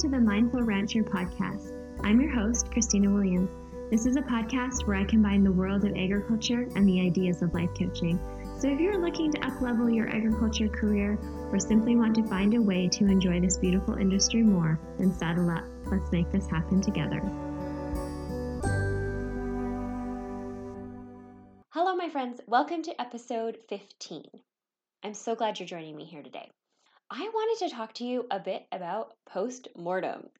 to the Mindful Rancher podcast. I'm your host, Christina Williams. This is a podcast where I combine the world of agriculture and the ideas of life coaching. So if you're looking to uplevel your agriculture career or simply want to find a way to enjoy this beautiful industry more, then saddle up. Let's make this happen together. Hello, my friends. Welcome to episode 15. I'm so glad you're joining me here today. I wanted to talk to you a bit about post-mortems.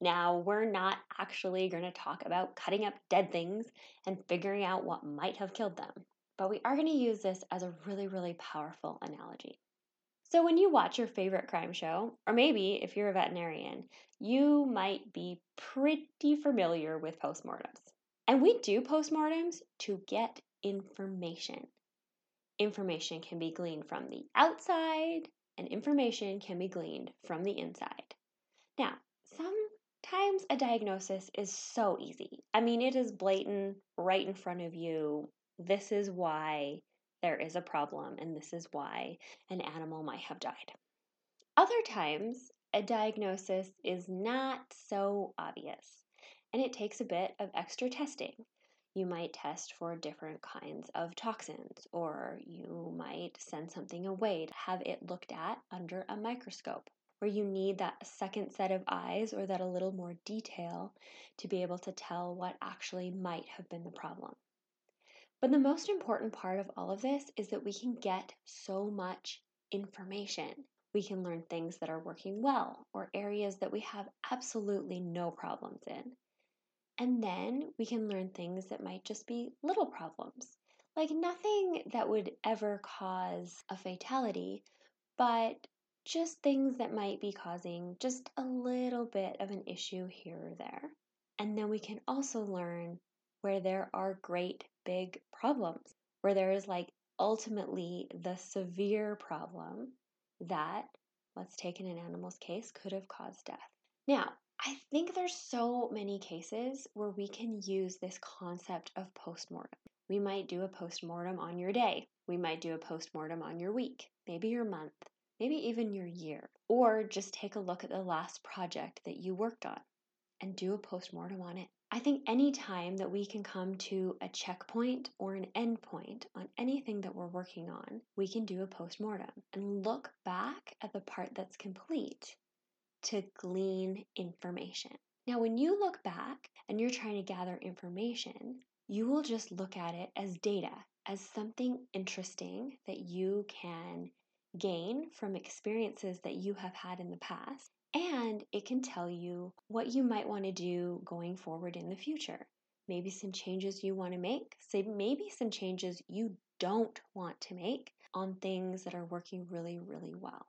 Now, we're not actually going to talk about cutting up dead things and figuring out what might have killed them, but we are going to use this as a really, really powerful analogy. So, when you watch your favorite crime show, or maybe if you're a veterinarian, you might be pretty familiar with postmortems. And we do postmortems to get information. Information can be gleaned from the outside and information can be gleaned from the inside. Now, sometimes a diagnosis is so easy. I mean, it is blatant right in front of you. This is why there is a problem, and this is why an animal might have died. Other times, a diagnosis is not so obvious, and it takes a bit of extra testing you might test for different kinds of toxins, or you might send something away to have it looked at under a microscope, where you need that second set of eyes or that a little more detail to be able to tell what actually might have been the problem. But the most important part of all of this is that we can get so much information. We can learn things that are working well or areas that we have absolutely no problems in. And then we can learn things that might just be little problems, like nothing that would ever cause a fatality, but just things that might be causing just a little bit of an issue here or there. And then we can also learn where there are great big problems, where there is like ultimately the severe problem that, let's take in an animal's case, could have caused death. Now, I think there's so many cases where we can use this concept of postmortem. We might do a postmortem on your day. We might do a postmortem on your week, maybe your month, maybe even your year. Or just take a look at the last project that you worked on and do a postmortem on it. I think any time that we can come to a checkpoint or an endpoint on anything that we're working on, we can do a postmortem and look back at the part that's complete to glean information. Now, when you look back and you're trying to gather information, you will just look at it as data, as something interesting that you can gain from experiences that you have had in the past. And it can tell you what you might want to do going forward in the future. Maybe some changes you want to make, say maybe some changes you don't want to make on things that are working really, really well.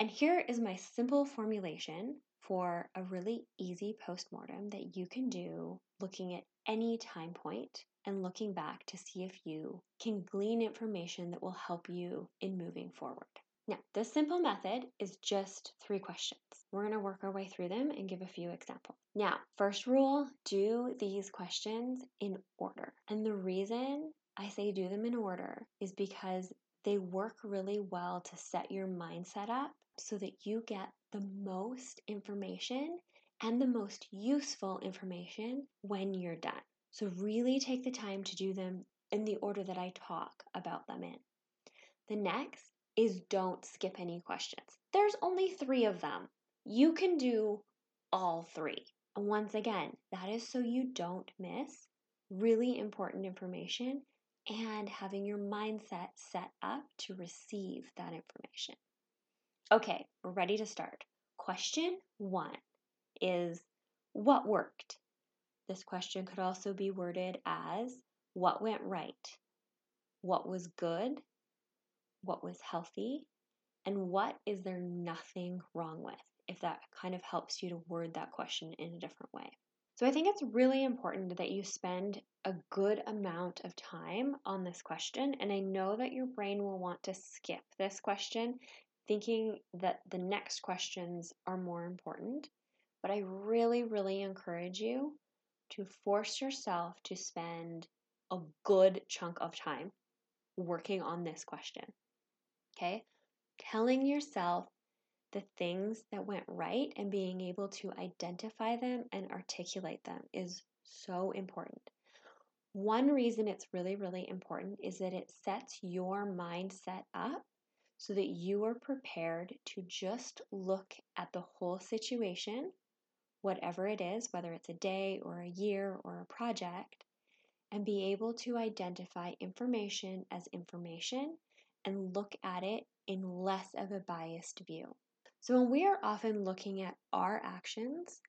And here is my simple formulation for a really easy postmortem that you can do looking at any time point and looking back to see if you can glean information that will help you in moving forward. Now, this simple method is just three questions. We're going to work our way through them and give a few examples. Now, first rule do these questions in order. And the reason I say do them in order is because they work really well to set your mindset up so that you get the most information and the most useful information when you're done. So, really take the time to do them in the order that I talk about them in. The next is don't skip any questions. There's only three of them. You can do all three. And once again, that is so you don't miss really important information and having your mindset set up to receive that information. Okay, we're ready to start. Question one is What worked? This question could also be worded as What went right? What was good? What was healthy? And what is there nothing wrong with? If that kind of helps you to word that question in a different way. So I think it's really important that you spend a good amount of time on this question. And I know that your brain will want to skip this question thinking that the next questions are more important. But I really, really encourage you to force yourself to spend a good chunk of time working on this question. Okay? Telling yourself the things that went right and being able to identify them and articulate them is so important. One reason it's really, really important is that it sets your mindset up so that you are prepared to just look at the whole situation, whatever it is, whether it's a day or a year or a project, and be able to identify information as information and look at it in less of a biased view. So, when we are often looking at our actions,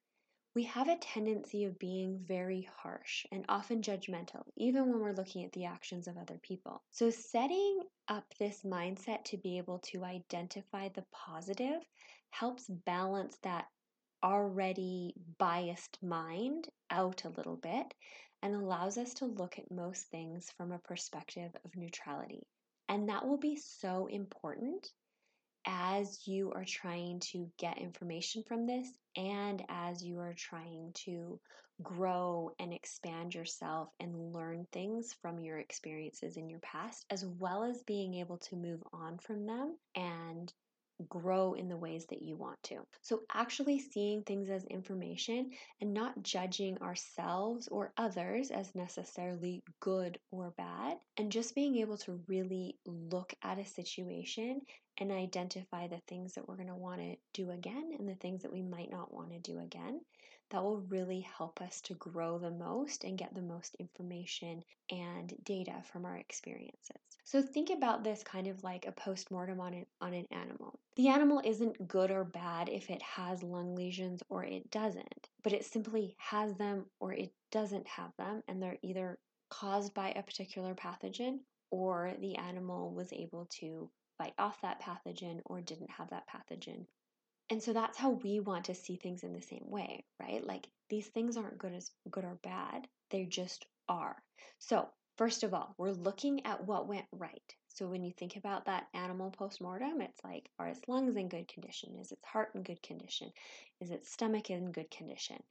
we have a tendency of being very harsh and often judgmental, even when we're looking at the actions of other people. So, setting up this mindset to be able to identify the positive helps balance that already biased mind out a little bit and allows us to look at most things from a perspective of neutrality. And that will be so important as you are trying to get information from this and as you are trying to grow and expand yourself and learn things from your experiences in your past, as well as being able to move on from them and grow in the ways that you want to. So, actually seeing things as information and not judging ourselves or others as necessarily good or bad, and just being able to really look at a situation and identify the things that we're going to want to do again and the things that we might not want to do again that will really help us to grow the most and get the most information and data from our experiences. So think about this kind of like a post-mortem on an, on an animal. The animal isn't good or bad if it has lung lesions or it doesn't, but it simply has them or it doesn't have them, and they're either caused by a particular pathogen or the animal was able to fight off that pathogen or didn't have that pathogen and so that's how we want to see things in the same way, right? Like these things aren't good as good or bad. They just are. So, first of all, we're looking at what went right. So when you think about that animal postmortem, it's like are its lungs in good condition? Is its heart in good condition? Is its stomach in good condition?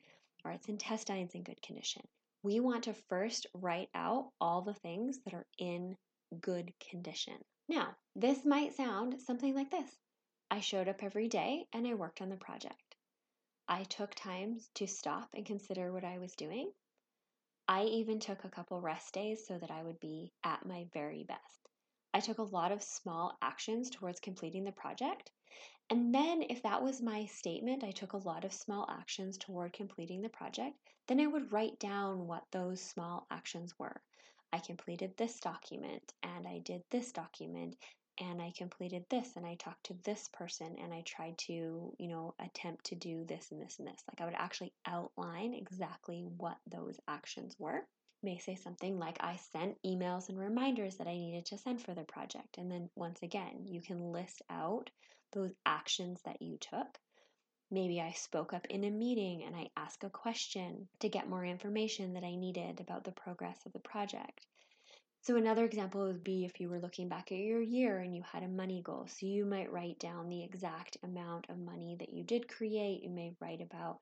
Are its intestines in good condition? We want to first write out all the things that are in good condition. Now, this might sound something like this. I showed up every day and I worked on the project. I took time to stop and consider what I was doing. I even took a couple rest days so that I would be at my very best. I took a lot of small actions towards completing the project. And then, if that was my statement, I took a lot of small actions toward completing the project, then I would write down what those small actions were. I completed this document and I did this document and I completed this and I talked to this person and I tried to, you know, attempt to do this and this and this. Like I would actually outline exactly what those actions were. May say something like I sent emails and reminders that I needed to send for the project. And then once again, you can list out those actions that you took. Maybe I spoke up in a meeting and I asked a question to get more information that I needed about the progress of the project. So, another example would be if you were looking back at your year and you had a money goal. So, you might write down the exact amount of money that you did create. You may write about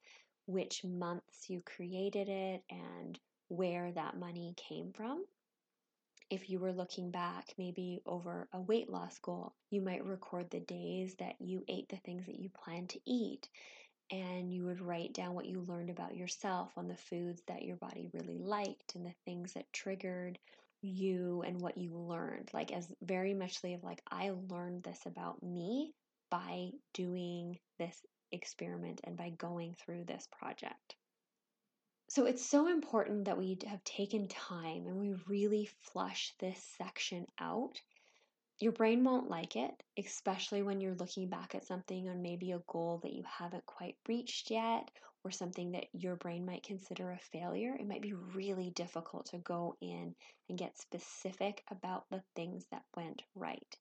which months you created it and where that money came from. If you were looking back maybe over a weight loss goal, you might record the days that you ate the things that you planned to eat. And you would write down what you learned about yourself on the foods that your body really liked and the things that triggered you and what you learned like as very muchly of like i learned this about me by doing this experiment and by going through this project so it's so important that we have taken time and we really flush this section out your brain won't like it, especially when you're looking back at something on maybe a goal that you haven't quite reached yet or something that your brain might consider a failure. It might be really difficult to go in and get specific about the things that went right.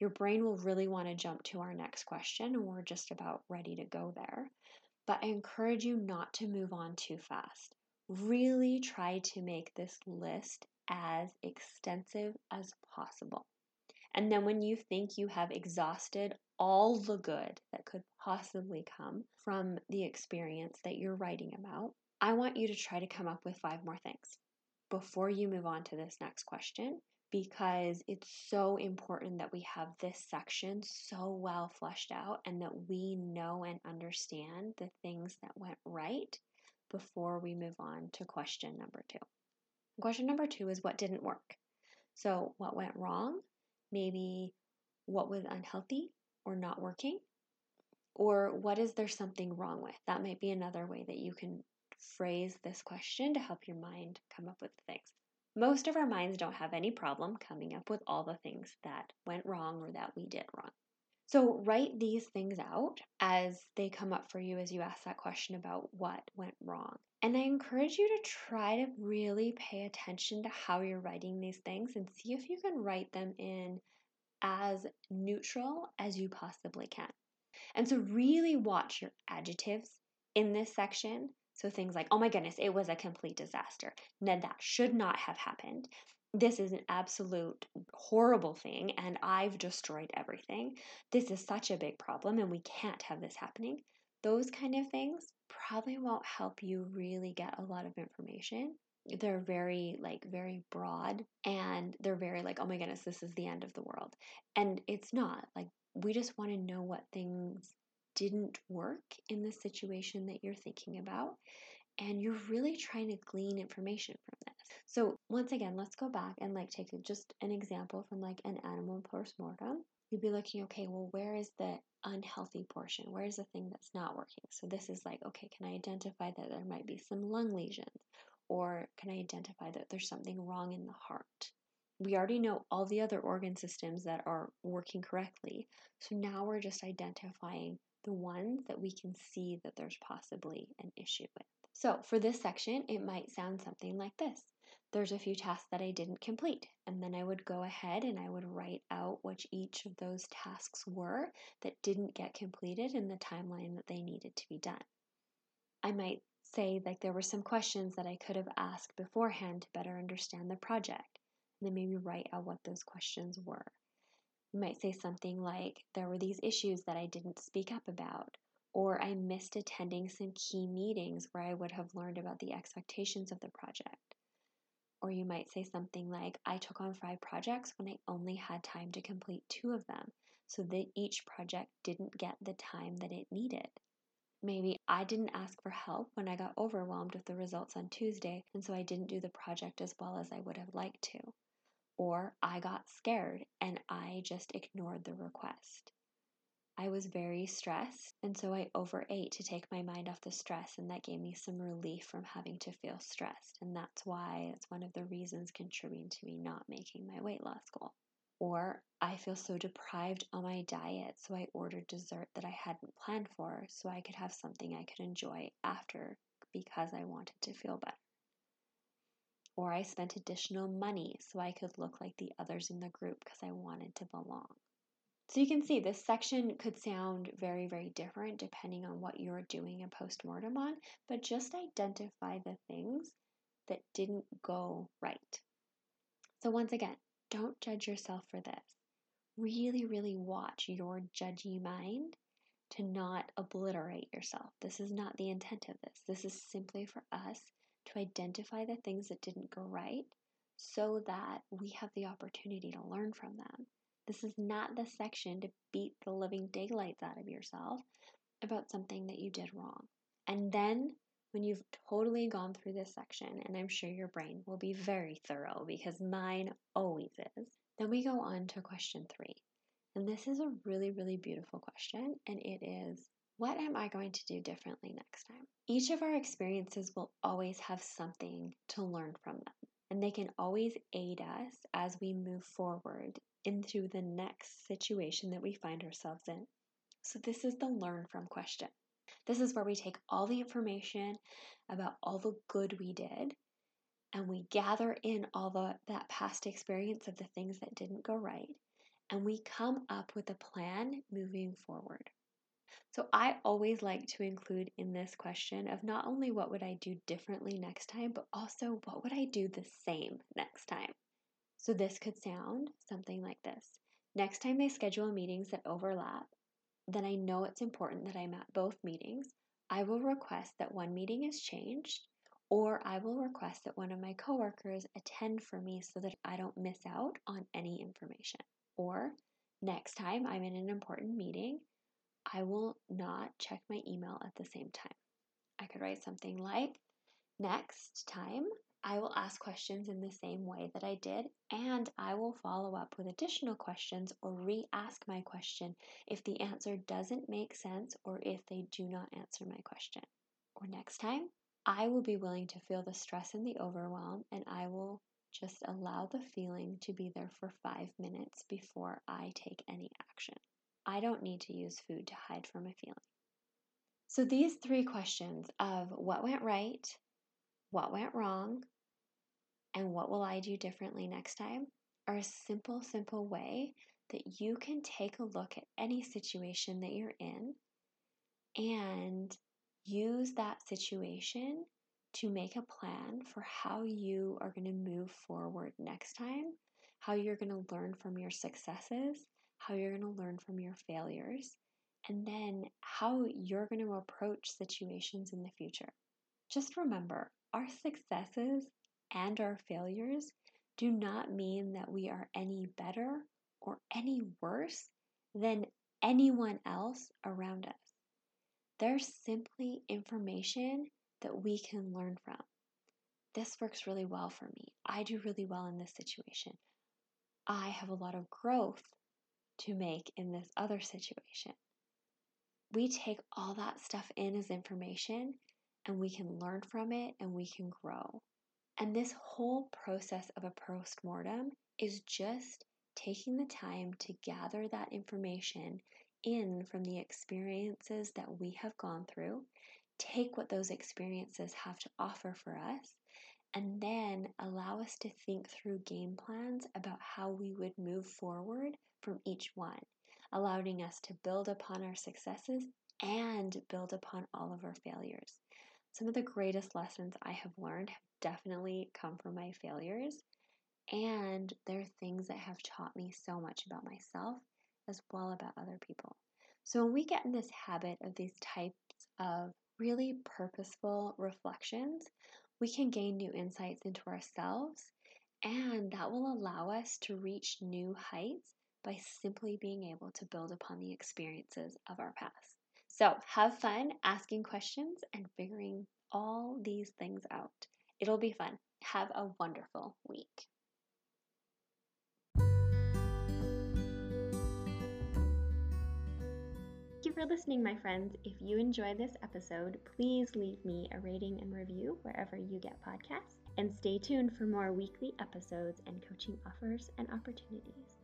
Your brain will really want to jump to our next question, and we're just about ready to go there. But I encourage you not to move on too fast. Really try to make this list as extensive as possible. And then when you think you have exhausted all the good that could possibly come from the experience that you're writing about, I want you to try to come up with five more things before you move on to this next question because it's so important that we have this section so well fleshed out and that we know and understand the things that went right before we move on to question number two. Question number two is what didn't work? So, what went wrong? Maybe what was unhealthy or not working? Or what is there something wrong with? That might be another way that you can phrase this question to help your mind come up with things. Most of our minds don't have any problem coming up with all the things that went wrong or that we did wrong. So write these things out as they come up for you as you ask that question about what went wrong. And I encourage you to try to really pay attention to how you're writing these things and see if you can write them in as neutral as you possibly can. And so, really watch your adjectives in this section so things like, oh my goodness, it was a complete disaster. Ned, that should not have happened. This is an absolute horrible thing, and I've destroyed everything. This is such a big problem, and we can't have this happening. Those kind of things probably won't help you really get a lot of information. They're very, like, very broad, and they're very, like, oh my goodness, this is the end of the world. And it's not. Like, we just want to know what things didn't work in the situation that you're thinking about. And you're really trying to glean information from this. So, once again, let's go back and like take just an example from like an animal postmortem. You'd be looking, okay, well, where is the unhealthy portion? Where is the thing that's not working? So, this is like, okay, can I identify that there might be some lung lesions? Or can I identify that there's something wrong in the heart? we already know all the other organ systems that are working correctly. So now we're just identifying the ones that we can see that there's possibly an issue with. So for this section, it might sound something like this. There's a few tasks that I didn't complete, and then I would go ahead and I would write out which each of those tasks were that didn't get completed in the timeline that they needed to be done. I might say like there were some questions that I could have asked beforehand to better understand the project, and then maybe write out what those questions were. You might say something like, There were these issues that I didn't speak up about, or I missed attending some key meetings where I would have learned about the expectations of the project. Or you might say something like, I took on five projects when I only had time to complete two of them, so that each project didn't get the time that it needed. Maybe I didn't ask for help when I got overwhelmed with the results on Tuesday, and so I didn't do the project as well as I would have liked to or I got scared and I just ignored the request. I was very stressed, and so I overate to take my mind off the stress, and that gave me some relief from having to feel stressed. And that's why it's one of the reasons contributing to me not making my weight loss goal. Or I feel so deprived on my diet, so I ordered dessert that I hadn't planned for so I could have something I could enjoy after because I wanted to feel better or I spent additional money so I could look like the others in the group because I wanted to belong. So you can see this section could sound very, very different depending on what you're doing a postmortem on, but just identify the things that didn't go right. So once again, don't judge yourself for this. Really, really watch your judgy mind to not obliterate yourself. This is not the intent of this. This is simply for us to identify the things that didn't go right so that we have the opportunity to learn from them. This is not the section to beat the living daylights out of yourself about something that you did wrong. And then when you've totally gone through this section, and I'm sure your brain will be very thorough because mine always is, then we go on to question three. And this is a really, really beautiful question, and it is what am I going to do differently next time? Each of our experiences will always have something to learn from them, and they can always aid us as we move forward into the next situation that we find ourselves in. So, this is the learn from question. This is where we take all the information about all the good we did and we gather in all the that past experience of the things that didn't go right and we come up with a plan moving forward. So I always like to include in this question of not only what would I do differently next time, but also what would I do the same next time. So this could sound something like this. Next time they schedule meetings that overlap, then I know it's important that I'm at both meetings. I will request that one meeting is changed Or I will request that one of my coworkers attend for me so that I don't miss out on any information. Or next time I'm in an important meeting, I will not check my email at the same time. I could write something like, Next time, I will ask questions in the same way that I did, and I will follow up with additional questions or re ask my question if the answer doesn't make sense or if they do not answer my question. Or next time, I will be willing to feel the stress and the overwhelm, and I will just allow the feeling to be there for five minutes before I take any action. I don't need to use food to hide from a feeling. So, these three questions of what went right, what went wrong, and what will I do differently next time are a simple, simple way that you can take a look at any situation that you're in and use that situation to make a plan for how you are going to move forward next time, how you're going to learn from your successes, how you're going to learn from your failures, and then how you're going to approach situations in the future. Just remember, our successes and our failures do not mean that we are any better or any worse than anyone else around us. They're simply information that we can learn from. This works really well for me. I do really well in this situation. I have a lot of growth to make in this other situation. We take all that stuff in as information and we can learn from it and we can grow. And this whole process of a postmortem is just taking the time to gather that information in from the experiences that we have gone through, take what those experiences have to offer for us, and then allow us to think through game plans about how we would move forward from each one, allowing us to build upon our successes and build upon all of our failures. Some of the greatest lessons I have learned have definitely come from my failures, and they're things that have taught me so much about myself as well about other people. So when we get in this habit of these types of really purposeful reflections, we can gain new insights into ourselves, and that will allow us to reach new heights by simply being able to build upon the experiences of our past. So, have fun asking questions and figuring all these things out. It'll be fun. Have a wonderful week. For listening, my friends. If you enjoy this episode, please leave me a rating and review wherever you get podcasts. And stay tuned for more weekly episodes and coaching offers and opportunities.